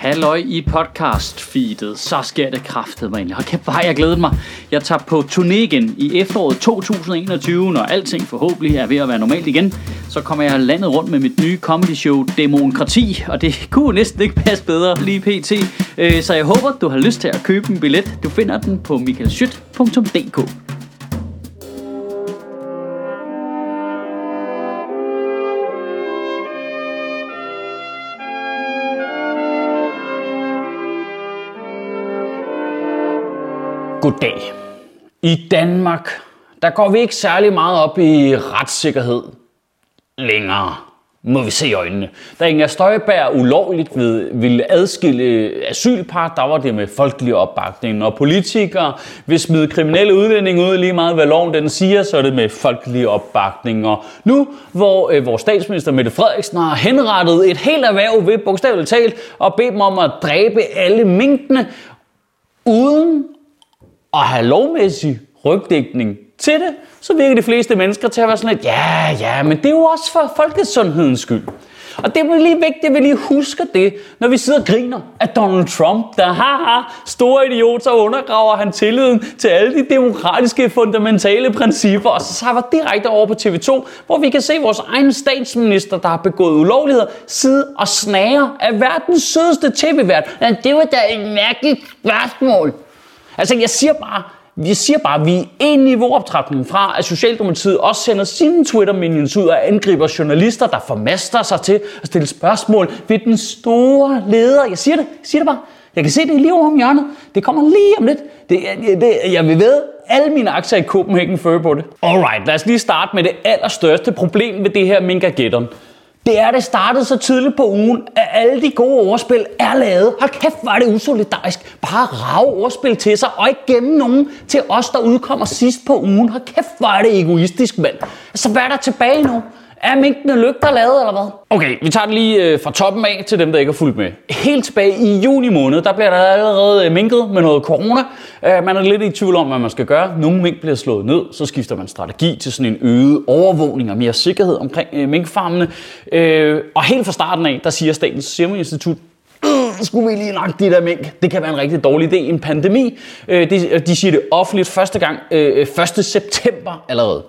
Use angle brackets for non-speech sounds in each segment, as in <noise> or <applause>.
Halløj i podcast-feedet. Så sker det kraftet mig egentlig. Og kæft, har jeg glædet mig. Jeg tager på turné igen i efteråret 2021, når alting forhåbentlig er ved at være normalt igen. Så kommer jeg landet rundt med mit nye comedy show Demokrati, og det <laughs> kunne næsten ikke passe bedre lige pt. Øh, så jeg håber, du har lyst til at købe en billet. Du finder den på michaelschyt.dk. Goddag. I Danmark, der går vi ikke særlig meget op i retssikkerhed længere, må vi se i øjnene. Da Inger Støjberg ulovligt ville adskille asylpar, der var det med folkelig opbakning. Og politikere vil smide kriminelle udlændinge ud lige meget, hvad loven den siger, så er det med folkelig opbakning. Og nu, hvor øh, vores statsminister Mette Frederiksen har henrettet et helt erhverv ved bogstaveligt talt og bedt dem om at dræbe alle minkene, uden at have lovmæssig rygdækning til det, så virker de fleste mennesker til at være sådan lidt, ja, ja, men det er jo også for folkesundhedens skyld. Og det er lige vigtigt, at vi lige husker det, når vi sidder og griner af Donald Trump, der haha, store idiot, så undergraver han tilliden til alle de demokratiske fundamentale principper, og så saver direkte over på TV2, hvor vi kan se vores egen statsminister, der har begået ulovligheder, sidde og snære af verdens sødeste tv-vært. Ja, det var da et mærkeligt spørgsmål. Altså, jeg siger bare, jeg siger bare, at vi er en niveauoptrækning fra, at Socialdemokratiet også sender sine Twitter-minions ud og angriber journalister, der formaster sig til at stille spørgsmål ved den store leder. Jeg siger det, jeg siger det bare. Jeg kan se det lige over om hjørnet. Det kommer lige om lidt. Det, det, det, jeg vil ved alle mine aktier i Copenhagen før på det. Alright, lad os lige starte med det allerstørste problem ved det her Minkageddon det er, det startede så tidligt på ugen, at alle de gode ordspil er lavet. Hold kæft, var det usolidarisk. Bare rave ordspil til sig, og ikke gemme nogen til os, der udkommer sidst på ugen. Hold kæft, var det egoistisk, mand. Altså, hvad er der tilbage nu? Er minkene lygter lavet, eller hvad? Okay, vi tager det lige øh, fra toppen af til dem, der ikke har fulgt med. Helt tilbage i juni måned, der bliver der allerede øh, minket med noget corona. Øh, man er lidt i tvivl om, hvad man skal gøre. Nogle mink bliver slået ned, så skifter man strategi til sådan en øget overvågning og mere sikkerhed omkring øh, minkfarmene. Øh, og helt fra starten af, der siger Statens Serum Institut, skulle vi lige nok de der mink. Det kan være en rigtig dårlig idé i en pandemi. de, de siger det offentligt første gang 1. september allerede.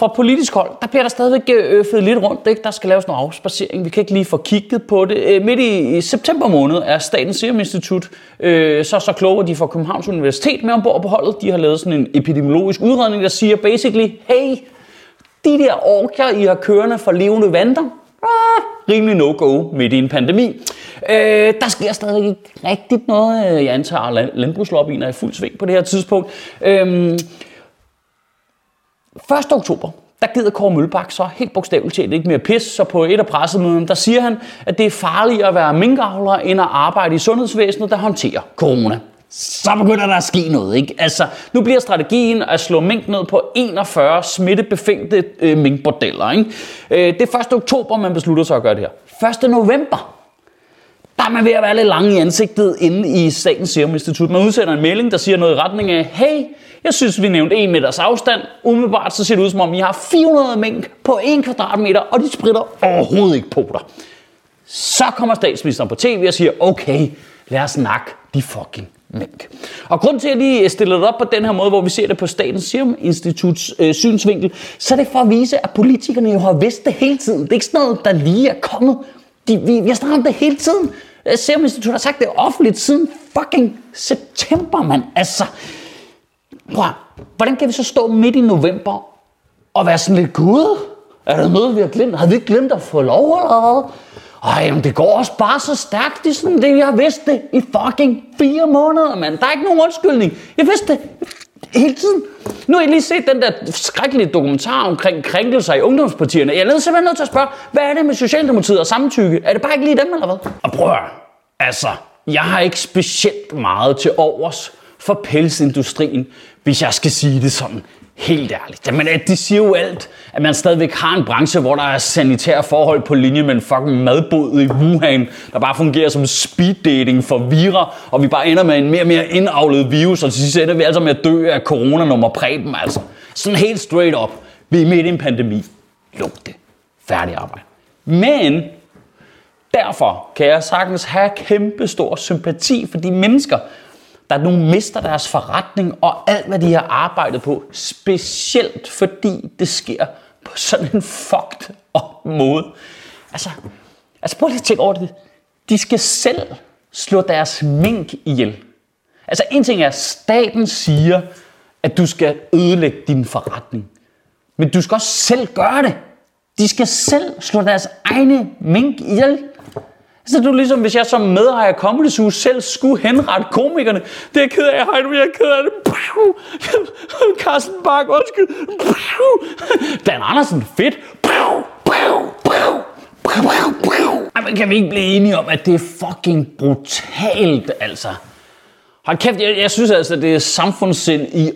Fra politisk hold, der bliver der stadigvæk øh, øffet lidt rundt. Ikke? Der skal laves noget afspacering. Vi kan ikke lige få kigget på det. Øh, midt i september måned er Statens Serum Institut øh, så så kloge, at de får Københavns Universitet med ombord på holdet. De har lavet sådan en epidemiologisk udredning, der siger basically, hey, de der orker, I har kørende for levende vandter, ah, rimelig no-go midt i en pandemi. Øh, der sker stadig ikke rigtigt noget. Øh, jeg antager, at landbrugslobbyen er i fuld sving på det her tidspunkt. Øh, 1. oktober, der gider Kåre Mølbak så helt bogstaveligt talt ikke mere pis, så på et af pressemøderne, der siger han, at det er farligere at være minkavler, end at arbejde i sundhedsvæsenet, der håndterer corona. Så begynder der at ske noget, ikke? Altså, nu bliver strategien at slå mink ned på 41 smittebefængte øh, minkbordeller, ikke? Øh, det er 1. oktober, man beslutter sig at gøre det her. 1. november, der er man ved at være lidt lang i ansigtet inde i Statens Serum Institut. Man udsender en melding, der siger noget i retning af, hey, jeg synes, vi nævnte 1 meters afstand. Umiddelbart så ser det ud som om, I har 400 mink på 1 kvadratmeter, og de spritter overhovedet ikke på dig. Så kommer statsministeren på tv og siger, okay, lad os snakke de fucking mink. Og grund til, at jeg lige stiller det op på den her måde, hvor vi ser det på Statens Serum Instituts øh, synsvinkel, så er det for at vise, at politikerne jo har vidst det hele tiden. Det er ikke sådan noget, der lige er kommet. De, vi, vi har snakket om det hele tiden. Øh, Serum Institut har sagt det offentligt siden fucking september, mand. Altså, Prøv, hvordan kan vi så stå midt i november og være sådan lidt, gud, er der noget, vi har glemt? Har vi ikke glemt at få lov eller hvad? Ej, men det går også bare så stærkt. Det er sådan det, jeg vidste det i fucking fire måneder, mand. Der er ikke nogen undskyldning. Jeg vidste det hele tiden. Nu har jeg lige set den der skrækkelige dokumentar omkring krænkelser i ungdomspartierne. Jeg er simpelthen nødt til at spørge, hvad er det med Socialdemokratiet og samtykke? Er det bare ikke lige dem, eller hvad? Og prøv altså, jeg har ikke specielt meget til overs for pelsindustrien, hvis jeg skal sige det sådan helt ærligt. Jamen, øh, de siger jo alt, at man stadigvæk har en branche, hvor der er sanitære forhold på linje med en fucking madbod i Wuhan, der bare fungerer som speed dating for virer, og vi bare ender med en mere og mere indavlet virus, og til sidst ender vi altså med at dø af coronanummer præben, altså. Sådan helt straight up. Vi er midt i en pandemi. Luk det. Færdig arbejde. Men Derfor kan jeg sagtens have kæmpe stor sympati for de mennesker, der nu mister deres forretning og alt, hvad de har arbejdet på. Specielt fordi det sker på sådan en fucked up måde. Altså, altså prøv lige at tænke over det. De skal selv slå deres mink ihjel. Altså en ting er, at staten siger, at du skal ødelægge din forretning. Men du skal også selv gøre det. De skal selv slå deres egne mink ihjel. Så du ligesom, hvis jeg som medejer Comedy Zoo selv skulle henrette komikerne. Det er jeg ked af, Heino, jeg er ked af det. <laughs> Carsten Bak, undskyld. <laughs> Dan Andersen, fedt. Ej, men kan vi ikke blive enige om, at det er fucking brutalt, altså? Hold kæft, jeg, jeg synes altså, det er samfundssind i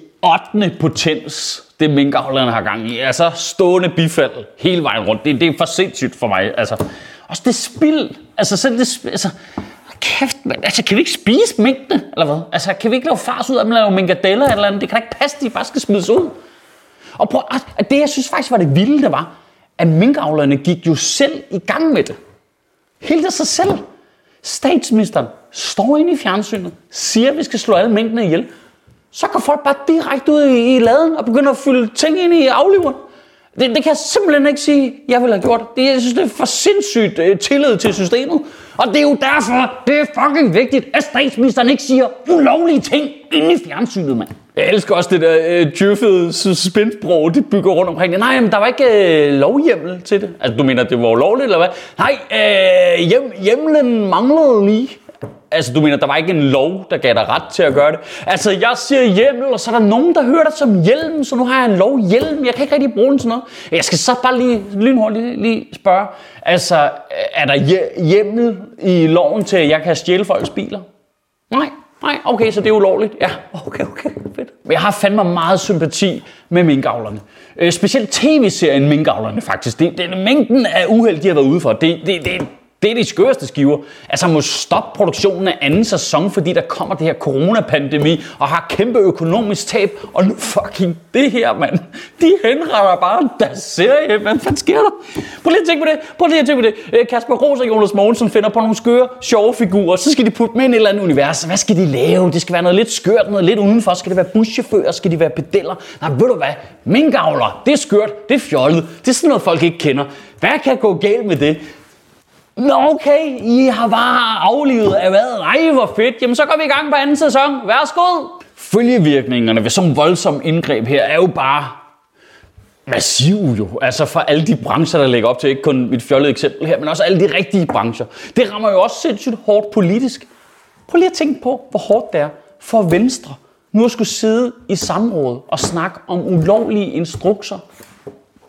8. potens, det minkavlerne har gang i. Altså stående bifald hele vejen rundt. Det, det er for sindssygt for mig. Altså, også det spild. Altså, så det, altså, kæft, man. Altså, kan vi ikke spise minkene, eller hvad? Altså, kan vi ikke lave fars ud af dem, lave minkadeller eller andet? Det kan da ikke passe, de bare skal smides ud. Og prøv, at det, jeg synes faktisk var det vilde, det var, at minkavlerne gik jo selv i gang med det. Helt af sig selv. Statsministeren står inde i fjernsynet, siger, at vi skal slå alle minkene ihjel. Så går folk bare direkte ud i, i laden og begynder at fylde ting ind i afliveren. Det, det kan jeg simpelthen ikke sige, jeg vil have gjort. Det, jeg synes, det er for sindssygt øh, tillid til systemet. Og det er jo derfor, det er fucking vigtigt, at statsministeren ikke siger ulovlige ting inde i fjernsynet, mand. Jeg elsker også det der øh, djøffede suspensbrug, det bygger rundt omkring det. Nej, men der var ikke øh, lovhjemmel til det. Altså, du mener, det var ulovligt, eller hvad? Nej, øh, hjem, hjemlen manglede lige. Altså, du mener, der var ikke en lov, der gav dig ret til at gøre det? Altså, jeg siger hjemmel, og så er der nogen, der hører det som hjelm, så nu har jeg en lov hjelm. Jeg kan ikke rigtig bruge den til noget. Jeg skal så bare lige lynhurtigt lige spørge. Altså, er der hjemmel i loven til, at jeg kan stjæle folks biler? Nej, nej, okay, så det er ulovligt. Ja, okay, okay, fedt. Men jeg har fandme meget sympati med minkavlerne. Øh, specielt tv-serien Minkavlerne, faktisk. Det, det, mængden af uheld, de har været ude for, det, det, det, det er de skørste skiver. Altså må stoppe produktionen af anden sæson, fordi der kommer det her coronapandemi og har kæmpe økonomisk tab. Og nu fucking det her, mand. De henretter bare deres serie. Hvad fanden sker der? Prøv lige at tænke på det. Prøv lige at tænke på det. Øh, Kasper Ros og Jonas Mogensen finder på nogle skøre, sjove figurer. Så skal de putte med ind i et eller andet univers. Hvad skal de lave? Det skal være noget lidt skørt, noget lidt udenfor. Skal det være buschauffører? Skal de være pedeller? Nej, ved du hvad? Minkavler, det er skørt, det er fjollet. Det er sådan noget, folk ikke kender. Hvad kan gå galt med det? Nå okay, I har bare aflivet af hvad? Ej, hvor fedt. Jamen så går vi i gang på anden sæson. Værsgo. Følgevirkningerne ved sådan en voldsom indgreb her er jo bare massiv jo. Altså for alle de brancher, der lægger op til, ikke kun mit fjollede eksempel her, men også alle de rigtige brancher. Det rammer jo også sindssygt hårdt politisk. Prøv lige at tænke på, hvor hårdt det er for Venstre nu at skulle sidde i samråd og snakke om ulovlige instrukser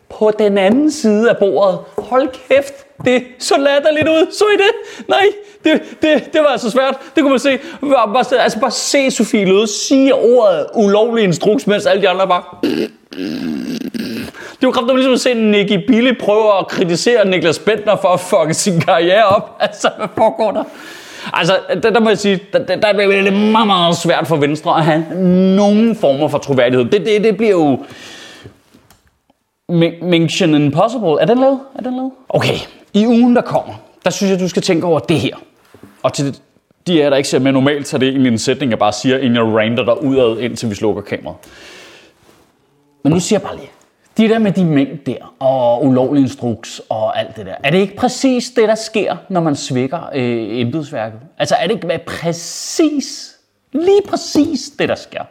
på den anden side af bordet. Hold kæft, det så latterligt ud. Så I det? Nej, det, det, det var altså svært. Det kunne man se. Bare, bare, altså bare se Sofie Løde sige ordet ulovlig instruks, mens alle de andre bare... Det var kraftigt ligesom at se Nicky Billy prøve at kritisere Niklas Bentner for at fucke sin karriere op. <laughs> Altså, hvad foregår der? Altså, der, der må jeg sige, der, der, der bliver det meget, meget svært for Venstre at have nogen former for troværdighed. Det, det, det bliver jo Mission Impossible. Er den lavet? Er den lavet? Okay, i ugen der kommer, der synes jeg, du skal tænke over det her. Og til de er der ikke ser med normalt, så det er egentlig en sætning, jeg bare siger, inden jeg rander dig udad, indtil vi slukker kameraet. Men nu siger jeg bare lige, de der med de mængder der, og ulovlig instruks og alt det der, er det ikke præcis det, der sker, når man svækker øh, embedsværket? Altså er det ikke præcis, lige præcis det, der sker?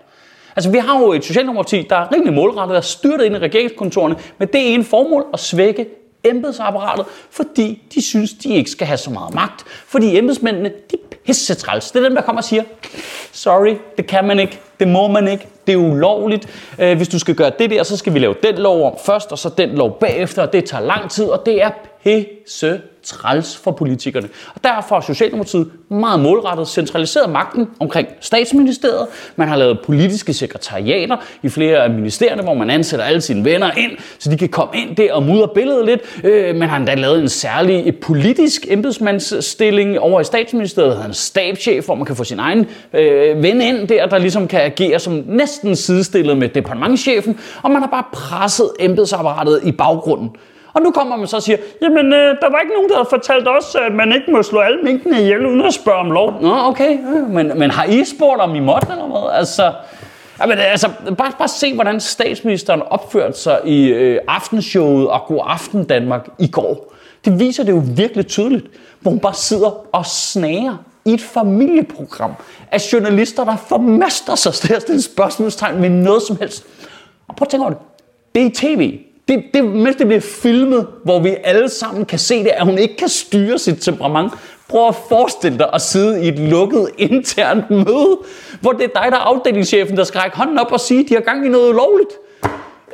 Altså, vi har jo et socialdemokrati, der er rimelig målrettet og styrtet ind i regeringskontorene med det ene formål at svække embedsapparatet, fordi de synes, de ikke skal have så meget magt. Fordi embedsmændene, de er pisse træls. Det er dem, der kommer og siger, sorry, det kan man ikke, det må man ikke, det er ulovligt. Øh, hvis du skal gøre det der, så skal vi lave den lov om først, og så den lov bagefter, og det tager lang tid, og det er pisse træls for politikerne. Og derfor har Socialdemokratiet meget målrettet centraliseret magten omkring statsministeriet. Man har lavet politiske sekretariater i flere af ministerierne, hvor man ansætter alle sine venner ind, så de kan komme ind der og mudre billedet lidt. Øh, man har endda lavet en særlig politisk embedsmandsstilling over i statsministeriet, der en stabschef, hvor man kan få sin egen øh, ven ind der, der ligesom kan agere som næsten sidestillet med departementchefen, og man har bare presset embedsapparatet i baggrunden. Og nu kommer man så og siger, jamen øh, der var ikke nogen, der havde fortalt os, at man ikke må slå alle minkene ihjel uden at spørge om lov. Nå, okay, øh, men, men har I spurgt om I måtte eller hvad? Altså, Jamen, altså, bare, bare se, hvordan statsministeren opførte sig i øh, aftenshowet og God Aften Danmark i går. Det viser det jo virkelig tydeligt, hvor hun bare sidder og snager i et familieprogram af journalister, der formaster sig til at stille spørgsmålstegn med noget som helst. Og prøv at tænke over det. Det er i tv. Det, det, mens det bliver filmet, hvor vi alle sammen kan se det, at hun ikke kan styre sit temperament. Prøv at forestille dig at sidde i et lukket internt møde, hvor det er dig, der er afdelingschefen, der skal række hånden op og sige, at de har gang i noget ulovligt.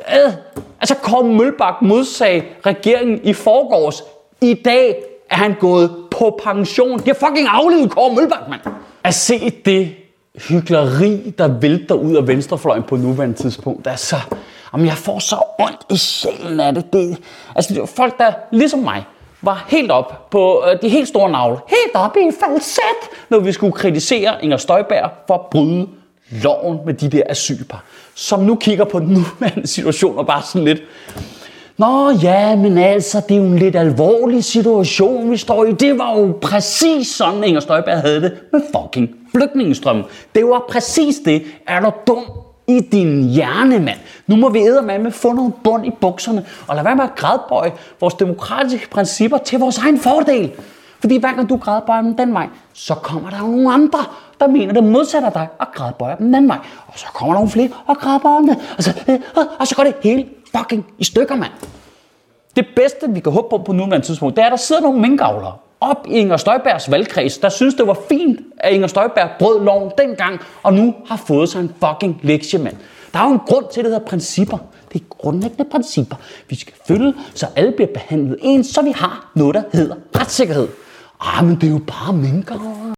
Ad. altså Kåre Mølbak modsag regeringen i forgårs. I dag er han gået på pension. De har fucking aflevet Kåre Mølbak, mand. At se det hyggeleri, der vælter ud af venstrefløjen på nuværende tidspunkt. Altså, om jeg får så ondt i sjælen af det. det altså, det folk, der ligesom mig, var helt op på øh, de helt store navle, helt op i falset, når vi skulle kritisere Inger Støjberg for at bryde loven med de der asylpar, som nu kigger på den nuværende situation og bare sådan lidt, Nå ja, men altså, det er jo en lidt alvorlig situation, vi står i. Det var jo præcis sådan, Inger Støjberg havde det med fucking flygtningestrømmen. Det var præcis det. Er du dum i din hjerne, mand? Nu må vi med få noget bund i bukserne, og lad være med at grædbøje vores demokratiske principper til vores egen fordel. Fordi hver gang du grædbøjer dem den vej, så kommer der jo nogle andre, der mener det modsætter dig og grædbøjer dem den anden vej. Og så kommer der nogle flere og grædbøjer dem altså, øh, og så, øh, og så går det hele fucking i stykker, mand. Det bedste, vi kan håbe på på nuværende tidspunkt, det er, at der sidder nogle minkavlere op i Inger Støjbergs valgkreds, der synes, det var fint, at Inger Støjberg brød loven dengang, og nu har fået sig en fucking lektie, mand. Der er jo en grund til, at det hedder principper. Det er grundlæggende principper, vi skal følge, så alle bliver behandlet ens, så vi har noget, der hedder retssikkerhed. Ah, men det er jo bare minkavlere.